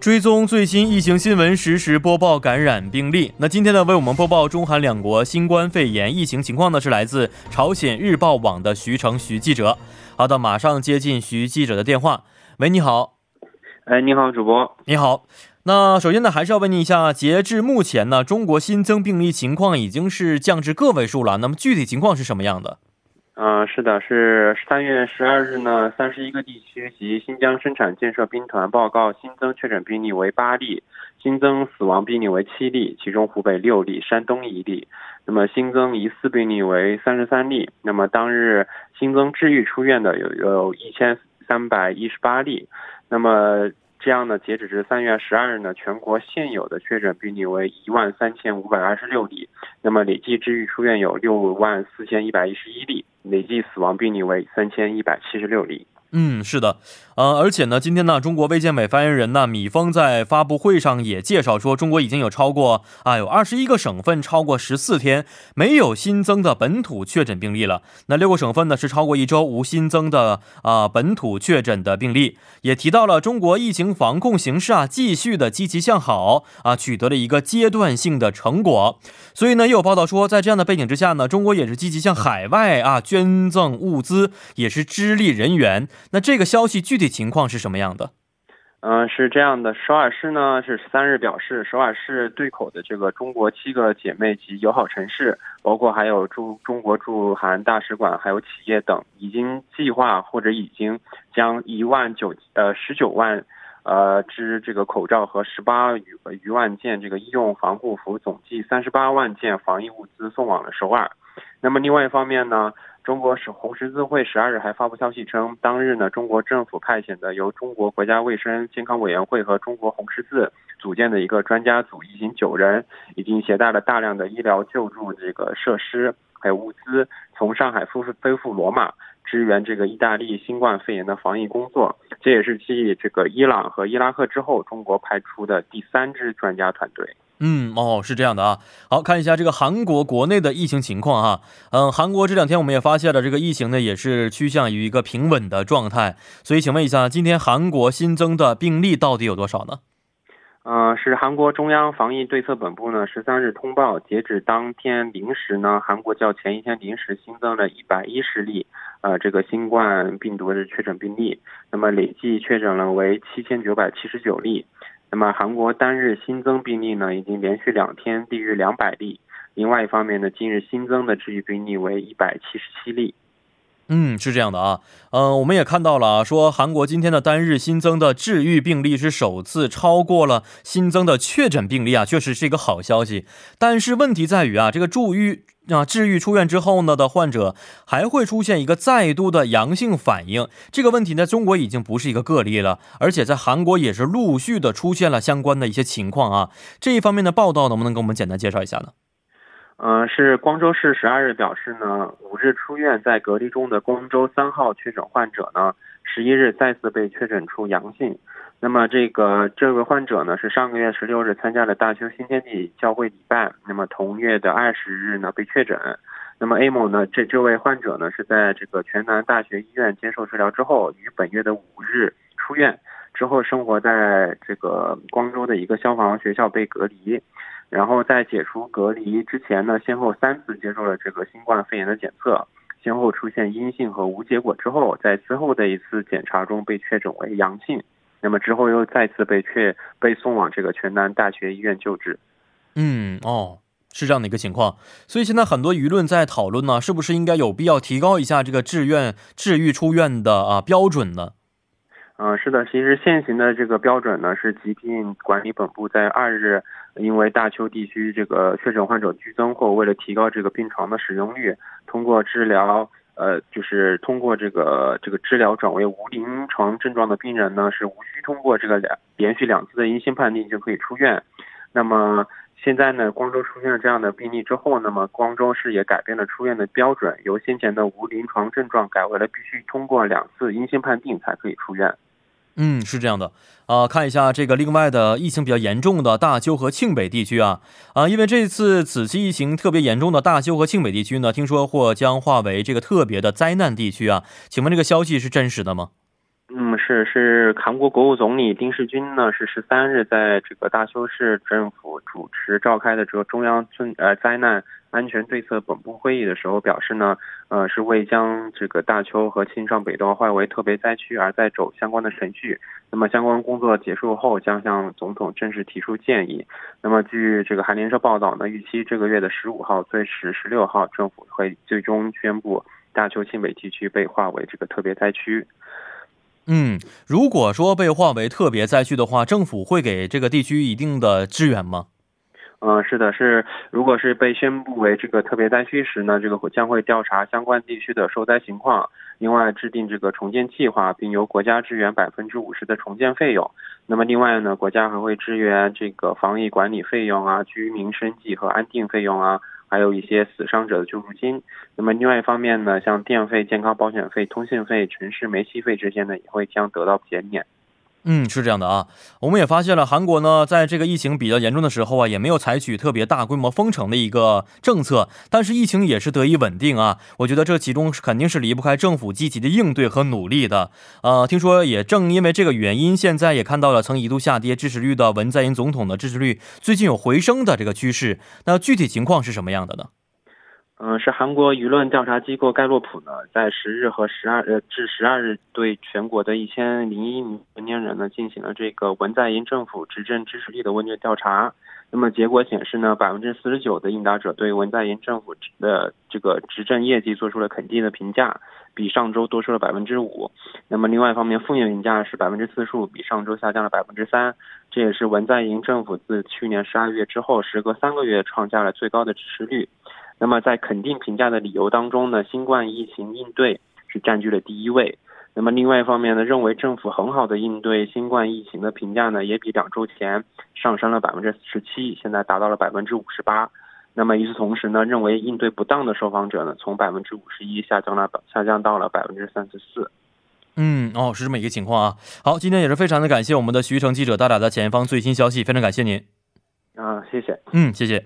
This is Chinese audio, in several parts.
追踪最新疫情新闻，实时播报感染病例。那今天呢，为我们播报中韩两国新冠肺炎疫情情况呢，是来自朝鲜日报网的徐成徐记者。好的，马上接进徐记者的电话。喂，你好。哎，你好，主播。你好。那首先呢，还是要问您一下，截至目前呢，中国新增病例情况已经是降至个位数了。那么具体情况是什么样的？嗯，是的，是三月十二日呢，三十一个地区及新疆生产建设兵团报告新增确诊病例为八例，新增死亡病例为七例，其中湖北六例，山东一例。那么新增疑似病例为三十三例。那么当日新增治愈出院的有有一千三百一十八例。那么这样呢，截止至三月十二日呢，全国现有的确诊病例为一万三千五百二十六例。那么累计治愈出院有六万四千一百一十一例。累计死亡病例为三千一百七十六例。嗯，是的，呃，而且呢，今天呢，中国卫健委发言人呢，米峰在发布会上也介绍说，中国已经有超过啊，有二十一个省份超过十四天没有新增的本土确诊病例了。那六个省份呢是超过一周无新增的啊本土确诊的病例，也提到了中国疫情防控形势啊继续的积极向好啊，取得了一个阶段性的成果。所以呢，也有报道说，在这样的背景之下呢，中国也是积极向海外啊捐赠物资，也是支力人员。那这个消息具体情况是什么样的？嗯，是这样的，首尔市呢是三日表示，首尔市对口的这个中国七个姐妹及友好城市，包括还有驻中国驻韩大使馆、还有企业等，已经计划或者已经将一万九呃十九万呃支这个口罩和十八余余万件这个医用防护服，总计三十八万件防疫物资送往了首尔。那么另外一方面呢？中国是红十字会十二日还发布消息称，当日呢，中国政府派遣的由中国国家卫生健康委员会和中国红十字组建的一个专家组，一行九人，已经携带了大量的医疗救助这个设施还有物资，从上海飞飞赴罗马，支援这个意大利新冠肺炎的防疫工作。这也是继这个伊朗和伊拉克之后，中国派出的第三支专家团队。嗯哦，是这样的啊。好看一下这个韩国国内的疫情情况哈。嗯，韩国这两天我们也发现了这个疫情呢，也是趋向于一个平稳的状态。所以，请问一下，今天韩国新增的病例到底有多少呢？呃，是韩国中央防疫对策本部呢，十三日通报，截止当天零时呢，韩国较前一天零时新增了一百一十例，呃，这个新冠病毒的确诊病例，那么累计确诊了为七千九百七十九例。那么韩国单日新增病例呢，已经连续两天低于两百例。另外一方面呢，今日新增的治愈病例为一百七十七例。嗯，是这样的啊，嗯，我们也看到了啊，说韩国今天的单日新增的治愈病例是首次超过了新增的确诊病例啊，确实是一个好消息。但是问题在于啊，这个住愈啊治愈出院之后呢的患者还会出现一个再度的阳性反应，这个问题在中国已经不是一个个例了，而且在韩国也是陆续的出现了相关的一些情况啊。这一方面的报道能不能给我们简单介绍一下呢？嗯，是光州市十二日表示呢，五日出院在隔离中的光州三号确诊患者呢，十一日再次被确诊出阳性。那么这个这位患者呢，是上个月十六日参加了大邱新天地教会礼拜，那么同月的二十日呢被确诊。那么 A 某呢，这这位患者呢是在这个全南大学医院接受治疗之后，于本月的五日出院，之后生活在这个光州的一个消防学校被隔离。然后在解除隔离之前呢，先后三次接受了这个新冠肺炎的检测，先后出现阴性和无结果之后，在之后的一次检查中被确诊为阳性，那么之后又再次被确被送往这个全南大学医院救治。嗯，哦，是这样的一个情况，所以现在很多舆论在讨论呢，是不是应该有必要提高一下这个志愿治愈出院的啊标准呢？嗯，是的，其实现行的这个标准呢，是疾病管理本部在二日，因为大邱地区这个确诊患者剧增后，为了提高这个病床的使用率，通过治疗，呃，就是通过这个这个治疗转为无临床症状的病人呢，是无需通过这个两连续两次的阴性判定就可以出院。那么现在呢，光州出现了这样的病例之后，那么光州市也改变了出院的标准，由先前的无临床症状改为了必须通过两次阴性判定才可以出院。嗯，是这样的，啊，看一下这个另外的疫情比较严重的大邱和庆北地区啊，啊，因为这次此次疫情特别严重的大邱和庆北地区呢，听说或将化为这个特别的灾难地区啊，请问这个消息是真实的吗？嗯，是是，韩国国务总理丁世军呢是十三日在这个大邱市政府主持召开的这个中央村呃灾难安全对策本部会议的时候表示呢，呃是为将这个大邱和庆尚北道划为特别灾区而在走相关的程序。那么相关工作结束后将向总统正式提出建议。那么据这个韩联社报道呢，预期这个月的十五号最迟十六号政府会最终宣布大邱庆北地区被划为这个特别灾区。嗯，如果说被划为特别灾区的话，政府会给这个地区一定的支援吗？嗯，是的，是。如果是被宣布为这个特别灾区时呢，这个将会调查相关地区的受灾情况，另外制定这个重建计划，并由国家支援百分之五十的重建费用。那么另外呢，国家还会支援这个防疫管理费用啊、居民生计和安定费用啊。还有一些死伤者的救助金。那么另外一方面呢，像电费、健康保险费、通信费、城市煤气费之间呢，也会将得到减免。嗯，是这样的啊，我们也发现了韩国呢，在这个疫情比较严重的时候啊，也没有采取特别大规模封城的一个政策，但是疫情也是得以稳定啊。我觉得这其中肯定是离不开政府积极的应对和努力的。呃，听说也正因为这个原因，现在也看到了曾一度下跌支持率的文在寅总统的支持率最近有回升的这个趋势。那具体情况是什么样的呢？嗯，是韩国舆论调查机构盖洛普呢，在十日和十二呃至十二日对全国的一千零一名成年人呢进行了这个文在寅政府执政支持率的问卷调查。那么结果显示呢，百分之四十九的应答者对文在寅政府的这个执政业绩做出了肯定的评价，比上周多出了百分之五。那么另外一方面，负面评价是百分之四十五，比上周下降了百分之三。这也是文在寅政府自去年十二月之后，时隔三个月创下了最高的支持率。那么在肯定评价的理由当中呢，新冠疫情应对是占据了第一位。那么另外一方面呢，认为政府很好的应对新冠疫情的评价呢，也比两周前上升了百分之十七，现在达到了百分之五十八。那么与此同时呢，认为应对不当的受访者呢，从百分之五十一下降了下降到了百分之三十四。嗯，哦，是这么一个情况啊。好，今天也是非常的感谢我们的徐成记者带来的前方最新消息，非常感谢您。啊，谢谢。嗯，谢谢。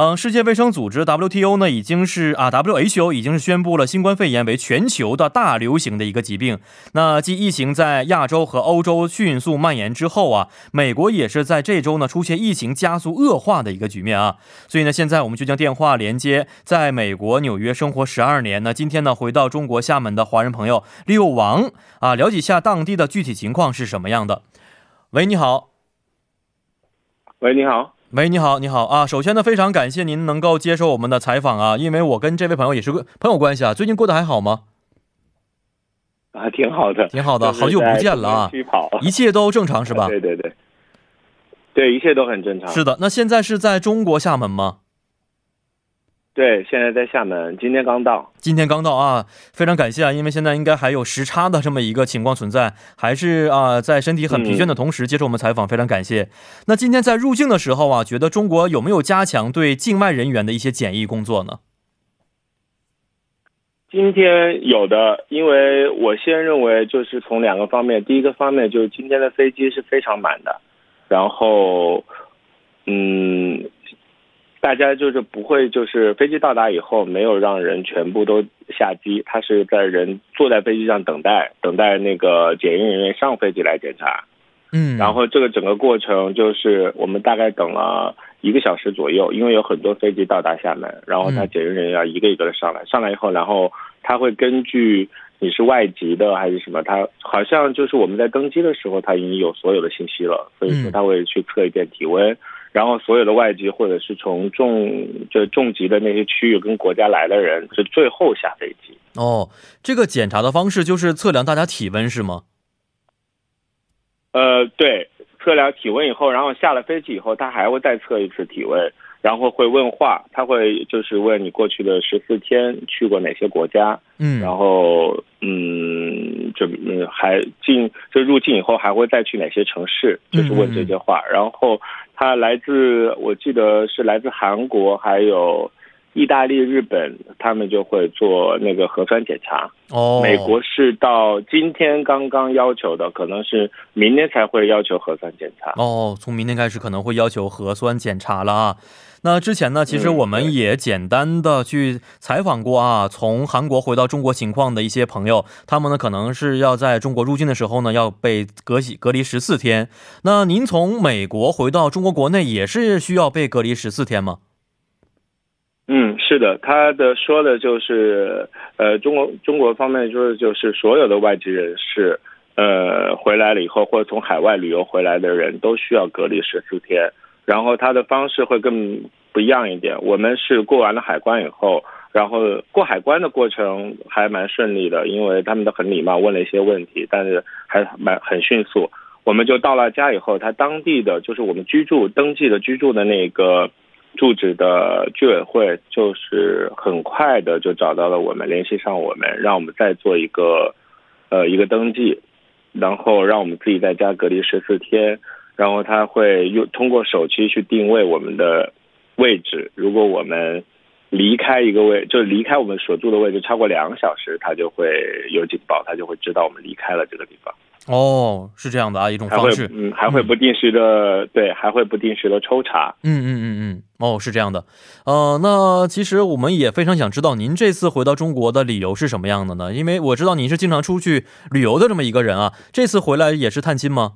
嗯，世界卫生组织 WTO 呢，已经是啊，WHO 已经是宣布了新冠肺炎为全球的大流行的一个疾病。那继疫情在亚洲和欧洲迅速蔓延之后啊，美国也是在这周呢出现疫情加速恶化的一个局面啊。所以呢，现在我们就将电话连接在美国纽约生活十二年，那今天呢回到中国厦门的华人朋友六王啊，了解一下当地的具体情况是什么样的。喂，你好。喂，你好。喂，你好，你好啊！首先呢，非常感谢您能够接受我们的采访啊，因为我跟这位朋友也是个朋友关系啊。最近过得还好吗？啊，挺好的，挺好的，好久不见了啊！一切都正常是吧？对对对，对，一切都很正常。是的，那现在是在中国厦门吗？对，现在在厦门，今天刚到。今天刚到啊，非常感谢啊，因为现在应该还有时差的这么一个情况存在，还是啊，在身体很疲倦的同时接受我们采访，非常感谢。那今天在入境的时候啊，觉得中国有没有加强对境外人员的一些检疫工作呢？今天有的，因为我先认为就是从两个方面，第一个方面就是今天的飞机是非常满的，然后，嗯。大家就是不会，就是飞机到达以后没有让人全部都下机，他是在人坐在飞机上等待，等待那个检验人员上飞机来检查。嗯，然后这个整个过程就是我们大概等了一个小时左右，因为有很多飞机到达厦门，然后他检验人员要一个一个的上来，上来以后，然后他会根据你是外籍的还是什么，他好像就是我们在登机的时候他已经有所有的信息了，所以说他会去测一遍体温。然后所有的外籍或者是从重就重疾的那些区域跟国家来的人是最后下飞机。哦，这个检查的方式就是测量大家体温是吗？呃，对，测量体温以后，然后下了飞机以后，他还会再测一次体温，然后会问话，他会就是问你过去的十四天去过哪些国家，嗯，然后嗯，就嗯还进就入境以后还会再去哪些城市，就是问这些话，然后。他来自，我记得是来自韩国，还有意大利、日本他们就会做那个核酸检查。哦，美国是到今天刚刚要求的，可能是明天才会要求核酸检查。哦，从明天开始可能会要求核酸检查了啊。那之前呢，其实我们也简单的去采访过啊，从韩国回到中国情况的一些朋友，他们呢可能是要在中国入境的时候呢要被隔离隔离十四天。那您从美国回到中国国内也是需要被隔离十四天吗？嗯，是的，他的说的就是，呃，中国中国方面说的就是所有的外籍人士，呃，回来了以后或者从海外旅游回来的人都需要隔离十四天。然后他的方式会更不一样一点。我们是过完了海关以后，然后过海关的过程还蛮顺利的，因为他们都很礼貌，问了一些问题，但是还蛮很迅速。我们就到了家以后，他当地的就是我们居住登记的居住的那个住址的居委会，就是很快的就找到了我们，联系上我们，让我们再做一个呃一个登记，然后让我们自己在家隔离十四天。然后他会用通过手机去定位我们的位置，如果我们离开一个位，就离开我们所住的位置超过两个小时，他就会有警报，他就会知道我们离开了这个地方。哦，是这样的啊，一种方式，嗯，还会不定时的，对，还会不定时的抽查。嗯嗯嗯嗯，哦，是这样的，呃，那其实我们也非常想知道您这次回到中国的理由是什么样的呢？因为我知道您是经常出去旅游的这么一个人啊，这次回来也是探亲吗？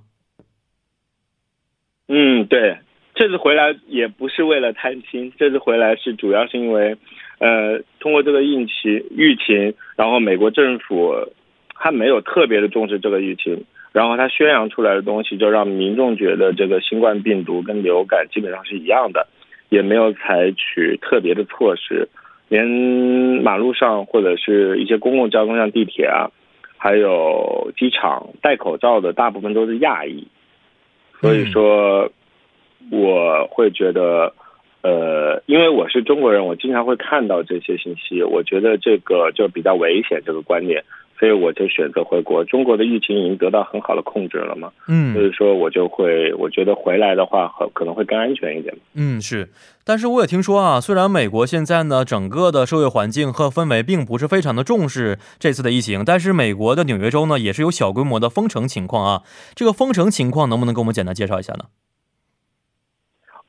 嗯，对，这次回来也不是为了探亲，这次回来是主要是因为，呃，通过这个疫情疫情，然后美国政府他没有特别的重视这个疫情，然后他宣扬出来的东西就让民众觉得这个新冠病毒跟流感基本上是一样的，也没有采取特别的措施，连马路上或者是一些公共交通像地铁啊，还有机场戴口罩的大部分都是亚裔。所以说，我会觉得，呃，因为我是中国人，我经常会看到这些信息，我觉得这个就比较危险，这个观念，所以我就选择回国。中国的疫情已经得到很好的控制了嘛，嗯，所以说我就会，我觉得回来的话，可可能会更安全一点。嗯，是，但是我也听说啊，虽然美国现在呢，整个的社会环境和氛围并不是非常的重视这次的疫情，但是美国的纽约州呢，也是有小规模的封城情况啊。这个封城情况能不能给我们简单介绍一下呢？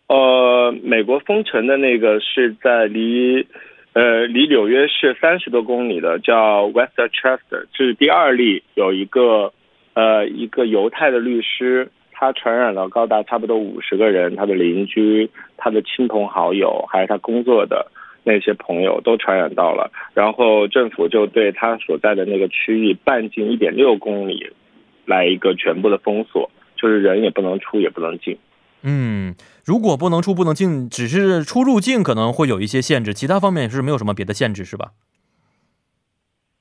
呃，美国封城的那个是在离，呃，离纽约市三十多公里的，叫 Westchester，这是第二例，有一个，呃，一个犹太的律师，他传染了高达差不多五十个人，他的邻居、他的亲朋好友，还有他工作的那些朋友都传染到了，然后政府就对他所在的那个区域半径一点六公里，来一个全部的封锁，就是人也不能出，也不能进。嗯，如果不能出不能进，只是出入境可能会有一些限制，其他方面是没有什么别的限制，是吧？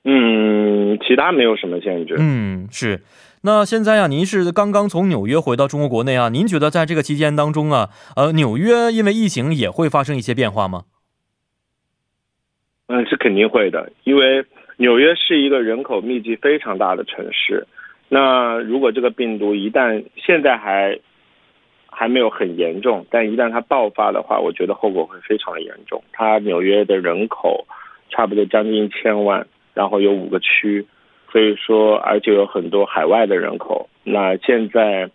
嗯，其他没有什么限制。嗯，是。那现在呀，您是刚刚从纽约回到中国国内啊？您觉得在这个期间当中啊，呃，纽约因为疫情也会发生一些变化吗？嗯，是肯定会的，因为纽约是一个人口密集非常大的城市。那如果这个病毒一旦现在还还没有很严重，但一旦它爆发的话，我觉得后果会非常的严重。它纽约的人口差不多将近一千万，然后有五个区，所以说而且有很多海外的人口。那现在，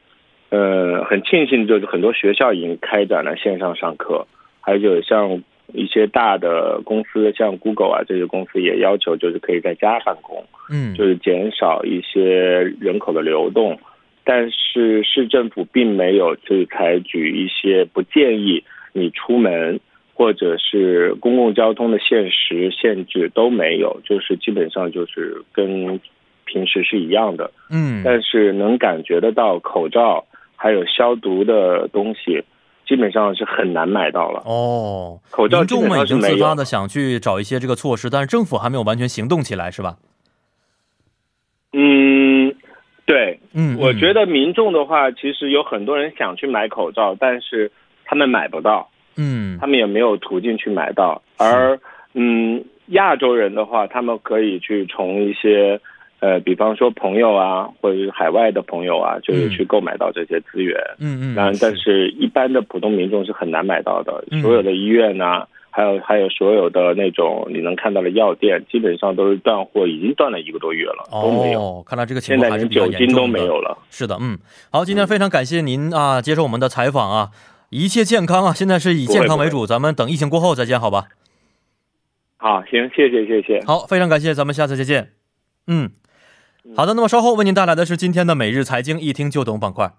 呃，很庆幸就是很多学校已经开展了线上上课，还有像一些大的公司，像 Google 啊这些公司也要求就是可以在家办公，嗯，就是减少一些人口的流动。但是市政府并没有去采取一些不建议你出门，或者是公共交通的限时限制都没有，就是基本上就是跟平时是一样的。嗯，但是能感觉得到口罩还有消毒的东西，基本上是很难买到了。哦，口罩民众们已经自发的想去找一些这个措施，但是政府还没有完全行动起来，是吧？嗯。对，嗯，我觉得民众的话，其实有很多人想去买口罩，但是他们买不到，嗯，他们也没有途径去买到。而，嗯，亚洲人的话，他们可以去从一些，呃，比方说朋友啊，或者是海外的朋友啊，就是去购买到这些资源，嗯嗯，但但是一般的普通民众是很难买到的。所有的医院呐，还有还有所有的那种你能看到的药店，基本上都是断货，已经断了一个多月了，都没有。哦，看来这个情况还是连酒精比较严重的。都没有了。是的，嗯，好，今天非常感谢您啊，接受我们的采访啊，一切健康啊，现在是以健康为主，咱们等疫情过后再见，好吧？好，行，谢谢谢谢。好，非常感谢，咱们下次再见。嗯，好的，那么稍后为您带来的是今天的每日财经一听就懂板块。